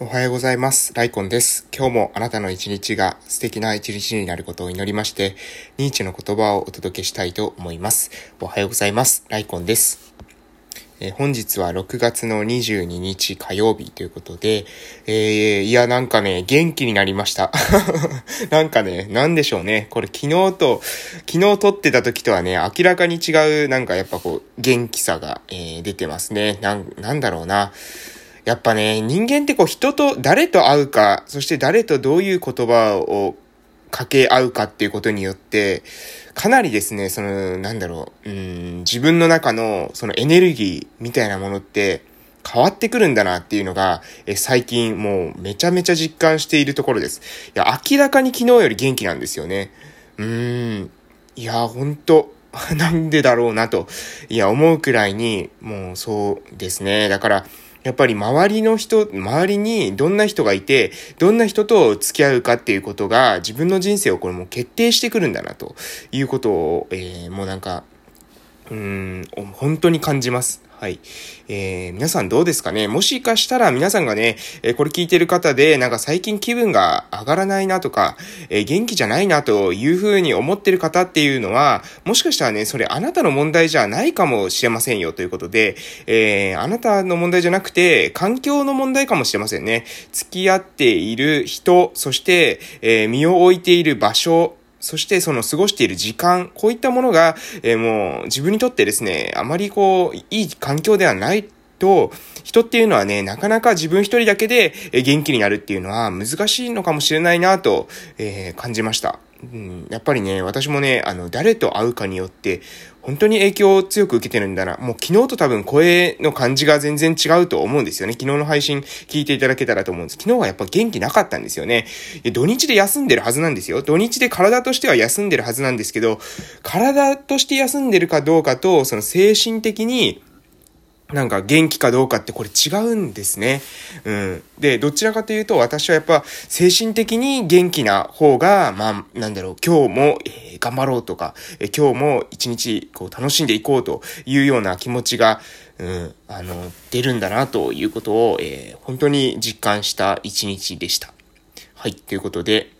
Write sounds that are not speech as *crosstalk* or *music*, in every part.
おはようございます。ライコンです。今日もあなたの一日が素敵な一日になることを祈りまして、ニーチェの言葉をお届けしたいと思います。おはようございます。ライコンです。えー、本日は6月の22日火曜日ということで、えー、いや、なんかね、元気になりました。*laughs* なんかね、なんでしょうね。これ昨日と、昨日撮ってた時とはね、明らかに違う、なんかやっぱこう、元気さが、えー、出てますね。なん、なんだろうな。やっぱね、人間ってこう人と誰と会うか、そして誰とどういう言葉を掛け合うかっていうことによって、かなりですね、その、なんだろう、うん、自分の中のそのエネルギーみたいなものって変わってくるんだなっていうのが、え最近もうめちゃめちゃ実感しているところです。いや、明らかに昨日より元気なんですよね。うーん。いや、ほんと、*laughs* なんでだろうなと、いや、思うくらいに、もうそうですね。だから、やっぱり周りの人、周りにどんな人がいて、どんな人と付き合うかっていうことが自分の人生をこれも決定してくるんだなということを、えー、もうなんか、うん、本当に感じます。はい。えー、皆さんどうですかね？もしかしたら皆さんがね、えー、これ聞いてる方で、なんか最近気分が上がらないなとか、えー、元気じゃないなというふうに思ってる方っていうのは、もしかしたらね、それあなたの問題じゃないかもしれませんよということで、えー、あなたの問題じゃなくて、環境の問題かもしれませんね。付き合っている人、そして、え、身を置いている場所、そしてその過ごしている時間、こういったものが、えー、もう自分にとってですね、あまりこう、いい環境ではないと、人っていうのはね、なかなか自分一人だけで元気になるっていうのは難しいのかもしれないなと、えー、感じました。うん、やっぱりね、私もね、あの、誰と会うかによって、本当に影響を強く受けてるんだな。もう昨日と多分声の感じが全然違うと思うんですよね。昨日の配信聞いていただけたらと思うんです。昨日はやっぱ元気なかったんですよね。土日で休んでるはずなんですよ。土日で体としては休んでるはずなんですけど、体として休んでるかどうかと、その精神的に、なんか元気かどうかってこれ違うんですね。うん。で、どちらかというと私はやっぱ精神的に元気な方が、まあ、なんだろう、今日も、えー、頑張ろうとか、えー、今日も一日こう楽しんでいこうというような気持ちが、うん、あの、出るんだなということを、えー、本当に実感した一日でした。はい、ということで、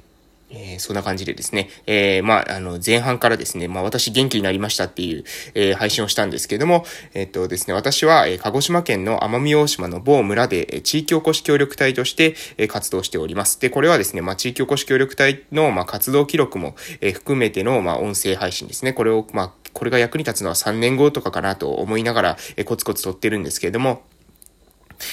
えー、そんな感じでですね、えー、まあ、あの、前半からですね、まあ、私元気になりましたっていう、えー、配信をしたんですけれども、えっとですね、私は、え鹿児島県の奄美大島の某村で、え地域おこし協力隊として、え活動しております。で、これはですね、まあ、地域おこし協力隊の、まあ、活動記録も、え含めての、まあ、音声配信ですね。これを、まあ、これが役に立つのは3年後とかかなと思いながら、えコツコツ撮ってるんですけれども、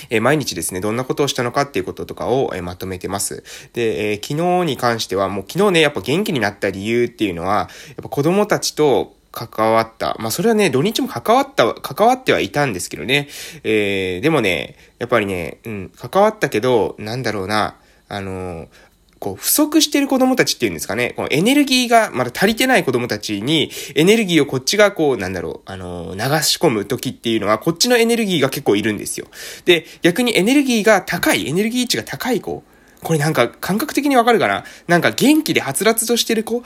え毎日ですね、どんなことをしたのかっていうこととかを、えまとめてます。で、え、昨日に関しては、もう昨日ね、やっぱ元気になった理由っていうのは、やっぱ子供たちと関わった。まあ、それはね、土日も関わった、関わってはいたんですけどね。えー、でもね、やっぱりね、うん、関わったけど、なんだろうな、あのー、こう、不足してる子供たちっていうんですかね、このエネルギーがまだ足りてない子供たちに、エネルギーをこっちがこう、なんだろう、あの、流し込む時っていうのは、こっちのエネルギーが結構いるんですよ。で、逆にエネルギーが高い、エネルギー値が高い子、これなんか感覚的にわかるかな？なんか元気ではつらつとしてる子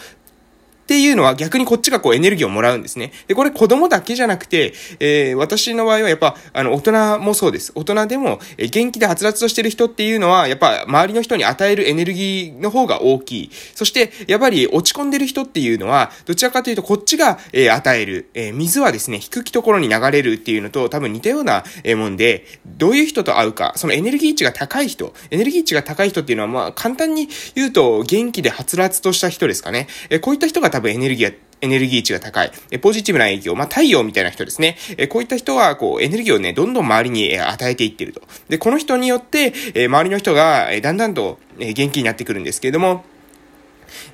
っていうのは逆にこっちがこうエネルギーをもらうんですね。で、これ子供だけじゃなくて、えー、私の場合はやっぱ、あの、大人もそうです。大人でも、えー、元気ではつらつとしてる人っていうのは、やっぱ周りの人に与えるエネルギーの方が大きい。そして、やっぱり落ち込んでる人っていうのは、どちらかというとこっちが、えー、与える。えー、水はですね、低きところに流れるっていうのと多分似たような、えー、もんで、どういう人と会うか、そのエネルギー値が高い人、エネルギー値が高い人っていうのは、まあ、簡単に言うと、元気ではつらつとした人ですかね。えー、こういった人が多分エネルギーエネルギー値が高い、えポジティブな影響、まあ、太陽みたいな人ですね。えこういった人は、こう、エネルギーをね、どんどん周りに与えていってると。で、この人によって、え周りの人が、えだんだんと、え元気になってくるんですけれども、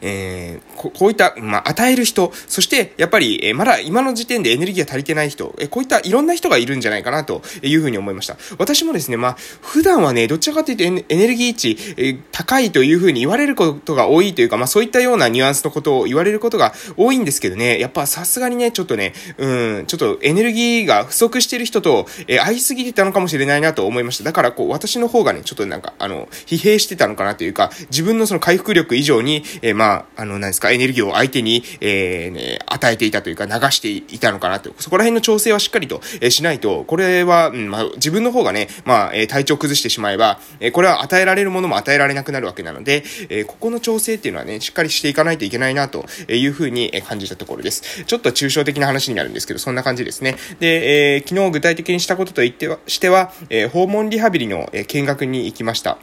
えー、こういった、まあ、与える人、そして、やっぱり、えー、まだ今の時点でエネルギーが足りてない人、えー、こういったいろんな人がいるんじゃないかなというふうに思いました。私もですね、まあ、普段はね、どちらかというとエネルギー値、えー、高いというふうに言われることが多いというか、まあ、そういったようなニュアンスのことを言われることが多いんですけどね、やっぱさすがにね、ちょっとね、うん、ちょっとエネルギーが不足してる人と、えー、会いすぎてたのかもしれないなと思いました。だから、こう、私の方がね、ちょっとなんか、あの、疲弊してたのかなというか、自分のその回復力以上に、ええー、まあ、あの、何ですか、エネルギーを相手に、えー、ね、与えていたというか、流していたのかなと。そこら辺の調整はしっかりと、えー、しないと、これは、うん、まあ、自分の方がね、まあ、えー、体調崩してしまえば、えー、これは与えられるものも与えられなくなるわけなので、えー、ここの調整っていうのはね、しっかりしていかないといけないな、というふうに感じたところです。ちょっと抽象的な話になるんですけど、そんな感じですね。で、えー、昨日具体的にしたことと言っては、しては、えー、訪問リハビリの、え、見学に行きました。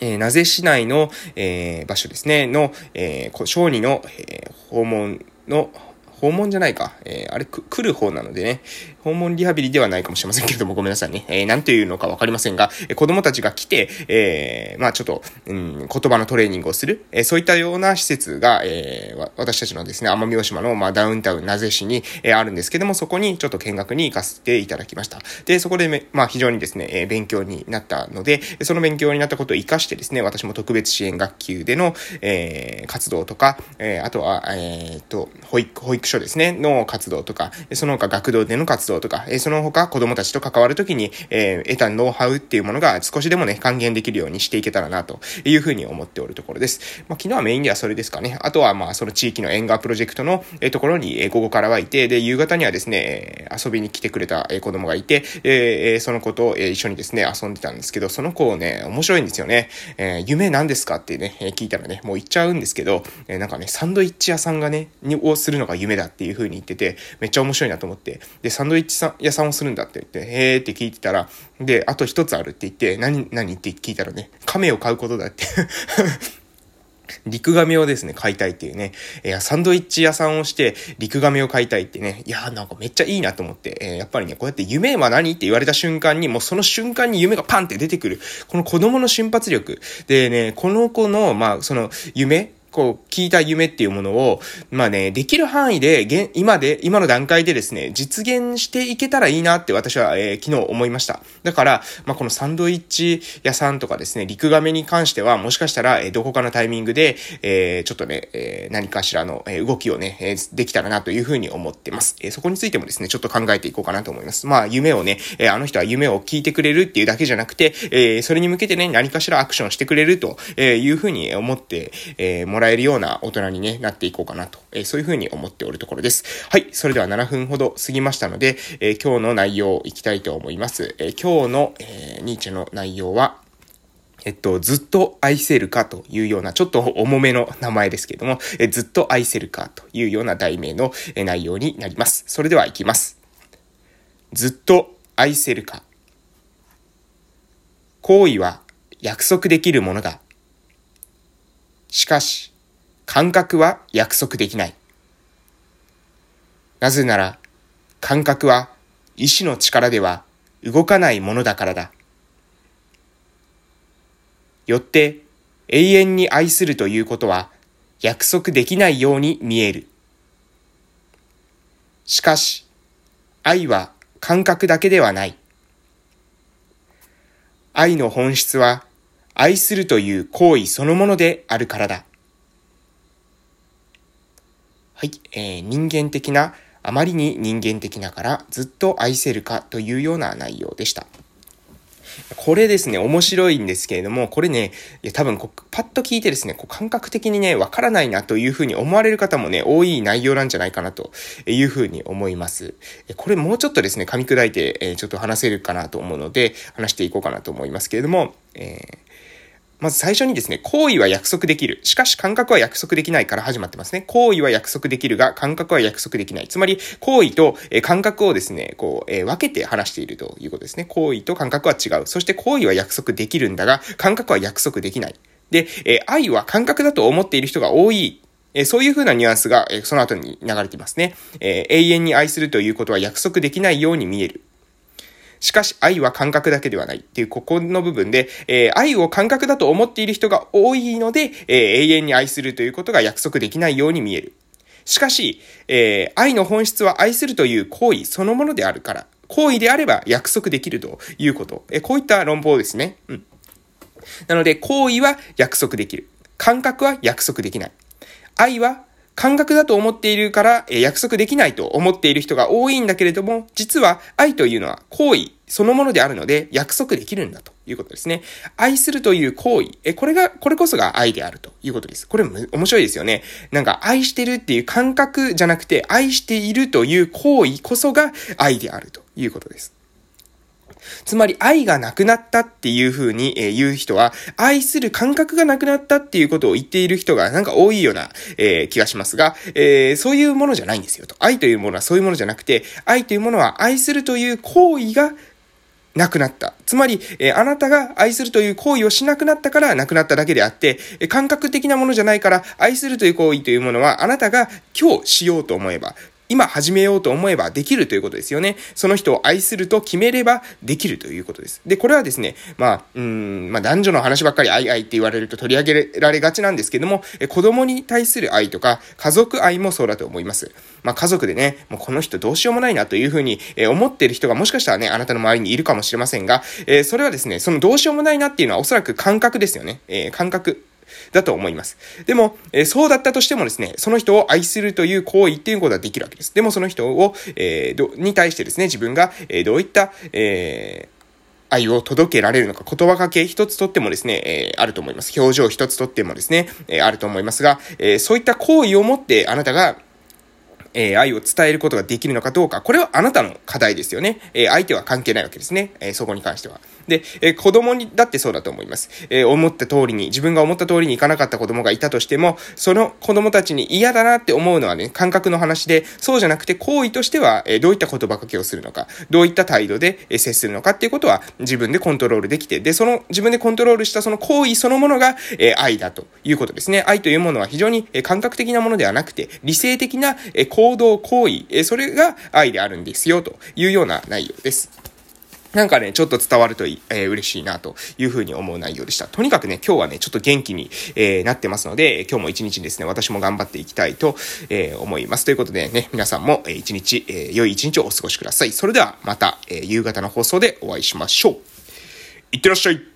えー、なぜ市内の、えー、場所ですね、の、えー、小児の、えー、訪問の、訪問じゃないか。えー、あれ、来る方なのでね、訪問リハビリではないかもしれませんけれども、*laughs* ごめんなさいね。えー、なんていうのかわかりませんが、え、子供たちが来て、えー、まあちょっと、うん、言葉のトレーニングをする、えー、そういったような施設が、えー、私たちのですね、奄美大島の、まあダウンタウン名瀬市に、えー、あるんですけども、そこにちょっと見学に行かせていただきました。で、そこでまあ非常にですね、えー、勉強になったので、その勉強になったことを活かしてですね、私も特別支援学級での、えー、活動とか、えー、あとは、えー、と、保育、保育所ですね、の活動とか、その他学童での活動とか、その他子供たちと関わるときに、えー、得たノウハウっていうものが少しでもね、還元できるようにしていけたらな、というふうに思っておるところです。まあ、昨日はメインではそれですかね。あとは、まあ、その地域の縁側プロジェクトの、え、ところに、え、午後からはいて、で、夕方にはですね、遊びに来てくれた、え、子供がいて、えー、その子と、え、一緒にですね、遊んでたんですけど、その子をね、面白いんですよね。えー、夢何ですかってね、聞いたらね、もう言っちゃうんですけど、えー、なんかね、サンドイッチ屋さんがね、にをするのが夢だだっていう風に言ってて、めっちゃ面白いなと思って、で、サンドイッチ屋さんをするんだって言って、へーって聞いてたら、で、あと一つあるって言って、何、何って聞いたらね、亀を飼うことだって *laughs* 陸亀をですね、買いたいっていうね。いや、サンドイッチ屋さんをして、陸亀を買いたいってね。いや、なんかめっちゃいいなと思って。えー、やっぱりね、こうやって夢は何って言われた瞬間に、もうその瞬間に夢がパンって出てくる。この子供の瞬発力。でね、この子の、まあ、その夢、こう、聞いた夢っていうものを、まあね、できる範囲で、今で、今の段階でですね、実現していけたらいいなって私は、えー、昨日思いました。だから、まあこのサンドイッチ屋さんとかですね、陸亀に関しては、もしかしたら、えー、どこかのタイミングで、えー、ちょっとね、えー、何かしらの、えー、動きをね、えー、できたらなというふうに思ってます。えー、そこについてもですね、ちょっと考えていこうかなと思います。まあ、夢をね、えー、あの人は夢を聞いてくれるっていうだけじゃなくて、えー、それに向けてね、何かしらアクションしてくれるというふうに思って、えー、もらえるような大人に、ね、なっていこうかなと、えー、そういうふうに思っておるところです。はい。それでは7分ほど過ぎましたので、えー、今日の内容いきたいと思います。えー、今日の、えー、ニーチェの内容は、えっと、ずっと愛せるかというような、ちょっと重めの名前ですけれども、えずっと愛せるかというような題名の内容になります。それでは行きます。ずっと愛せるか。行為は約束できるものだ。しかし、感覚は約束できない。なぜなら、感覚は意志の力では動かないものだからだ。よって、永遠に愛するということは約束できないように見える。しかし、愛は感覚だけではない。愛の本質は愛するという行為そのものであるからだ。はい、えー、人間的な、あまりに人間的なからずっと愛せるかというような内容でした。これですね、面白いんですけれども、これね、いや多分こう、パッと聞いてですね、こう感覚的にね、わからないなというふうに思われる方もね、多い内容なんじゃないかなというふうに思います。これもうちょっとですね、噛み砕いて、えちょっと話せるかなと思うので、話していこうかなと思いますけれども、えーまず最初にですね、行為は約束できる。しかし感覚は約束できないから始まってますね。行為は約束できるが、感覚は約束できない。つまり、行為と、え感覚をですね、こう、え分けて話しているということですね。行為と感覚は違う。そして行為は約束できるんだが、感覚は約束できない。で、え愛は感覚だと思っている人が多いえそういう風なニュアンスが、えその後に流れていますね。え永遠に愛するということは約束できないように見える。しかし愛は感覚だけではないっていうここの部分で、えー、愛を感覚だと思っている人が多いので、えー、永遠に愛するということが約束できないように見える。しかし、えー、愛の本質は愛するという行為そのものであるから、行為であれば約束できるということ。えー、こういった論法ですね。うん。なので、行為は約束できる。感覚は約束できない。愛は感覚だと思っているから、え約束できないと思っている人が多いんだけれども、実は愛というのは行為そのものであるので約束できるんだということですね。愛するという行為、え、これが、これこそが愛であるということです。これも面白いですよね。なんか愛してるっていう感覚じゃなくて、愛しているという行為こそが愛であるということです。つまり愛がなくなったっていう風に言う人は、愛する感覚がなくなったっていうことを言っている人がなんか多いような、え、気がしますが、え、そういうものじゃないんですよと。愛というものはそういうものじゃなくて、愛というものは愛するという行為がなくなった。つまり、えー、あなたが愛するという行為をしなくなったからなくなっただけであって、えー、感覚的なものじゃないから、愛するという行為というものは、あなたが今日しようと思えば、今始めようと思えばできるということですよね。その人を愛すると決めればできるということです。で、これはですね、まあ、うん、まあ男女の話ばっかり愛愛って言われると取り上げられがちなんですけども、え子供に対する愛とか家族愛もそうだと思います。まあ家族でね、もうこの人どうしようもないなというふうに、え思っている人がもしかしたらね、あなたの周りにいるかもしれませんが、えそれはですね、そのどうしようもないなっていうのはおそらく感覚ですよね。え、感覚。だと思います。でも、え、そうだったとしてもですね、その人を愛するという行為っていうことはできるわけです。でもその人を、えー、に対してですね、自分が、え、どういった、えー、愛を届けられるのか、言葉かけ一つとってもですね、えー、あると思います。表情一つとってもですね、えー、あると思いますが、えー、そういった行為をもってあなたが、え、愛を伝えることができるのかどうか、これはあなたの課題ですよね。え、相手は関係ないわけですね。え、そこに関しては。で、え子供にだってそうだと思います。え思った通りに、自分が思った通りにいかなかった子供がいたとしても、その子供たちに嫌だなって思うのはね、感覚の話で、そうじゃなくて行為としては、えどういった言葉かけをするのか、どういった態度で、え接するのかっていうことは自分でコントロールできて、で、その自分でコントロールしたその行為そのものが、え愛だということですね。愛というものは非常に、え感覚的なものではなくて、理性的な、え行動、行為、えそれが愛であるんですよ、というような内容です。なんかね、ちょっと伝わるといい、えー、嬉しいなというふうに思う内容でした。とにかくね、今日はね、ちょっと元気に、えー、なってますので、今日も一日ですね、私も頑張っていきたいと、えー、思います。ということでね、皆さんも、えー、一日、えー、良い一日をお過ごしください。それではまた、えー、夕方の放送でお会いしましょう。いってらっしゃい。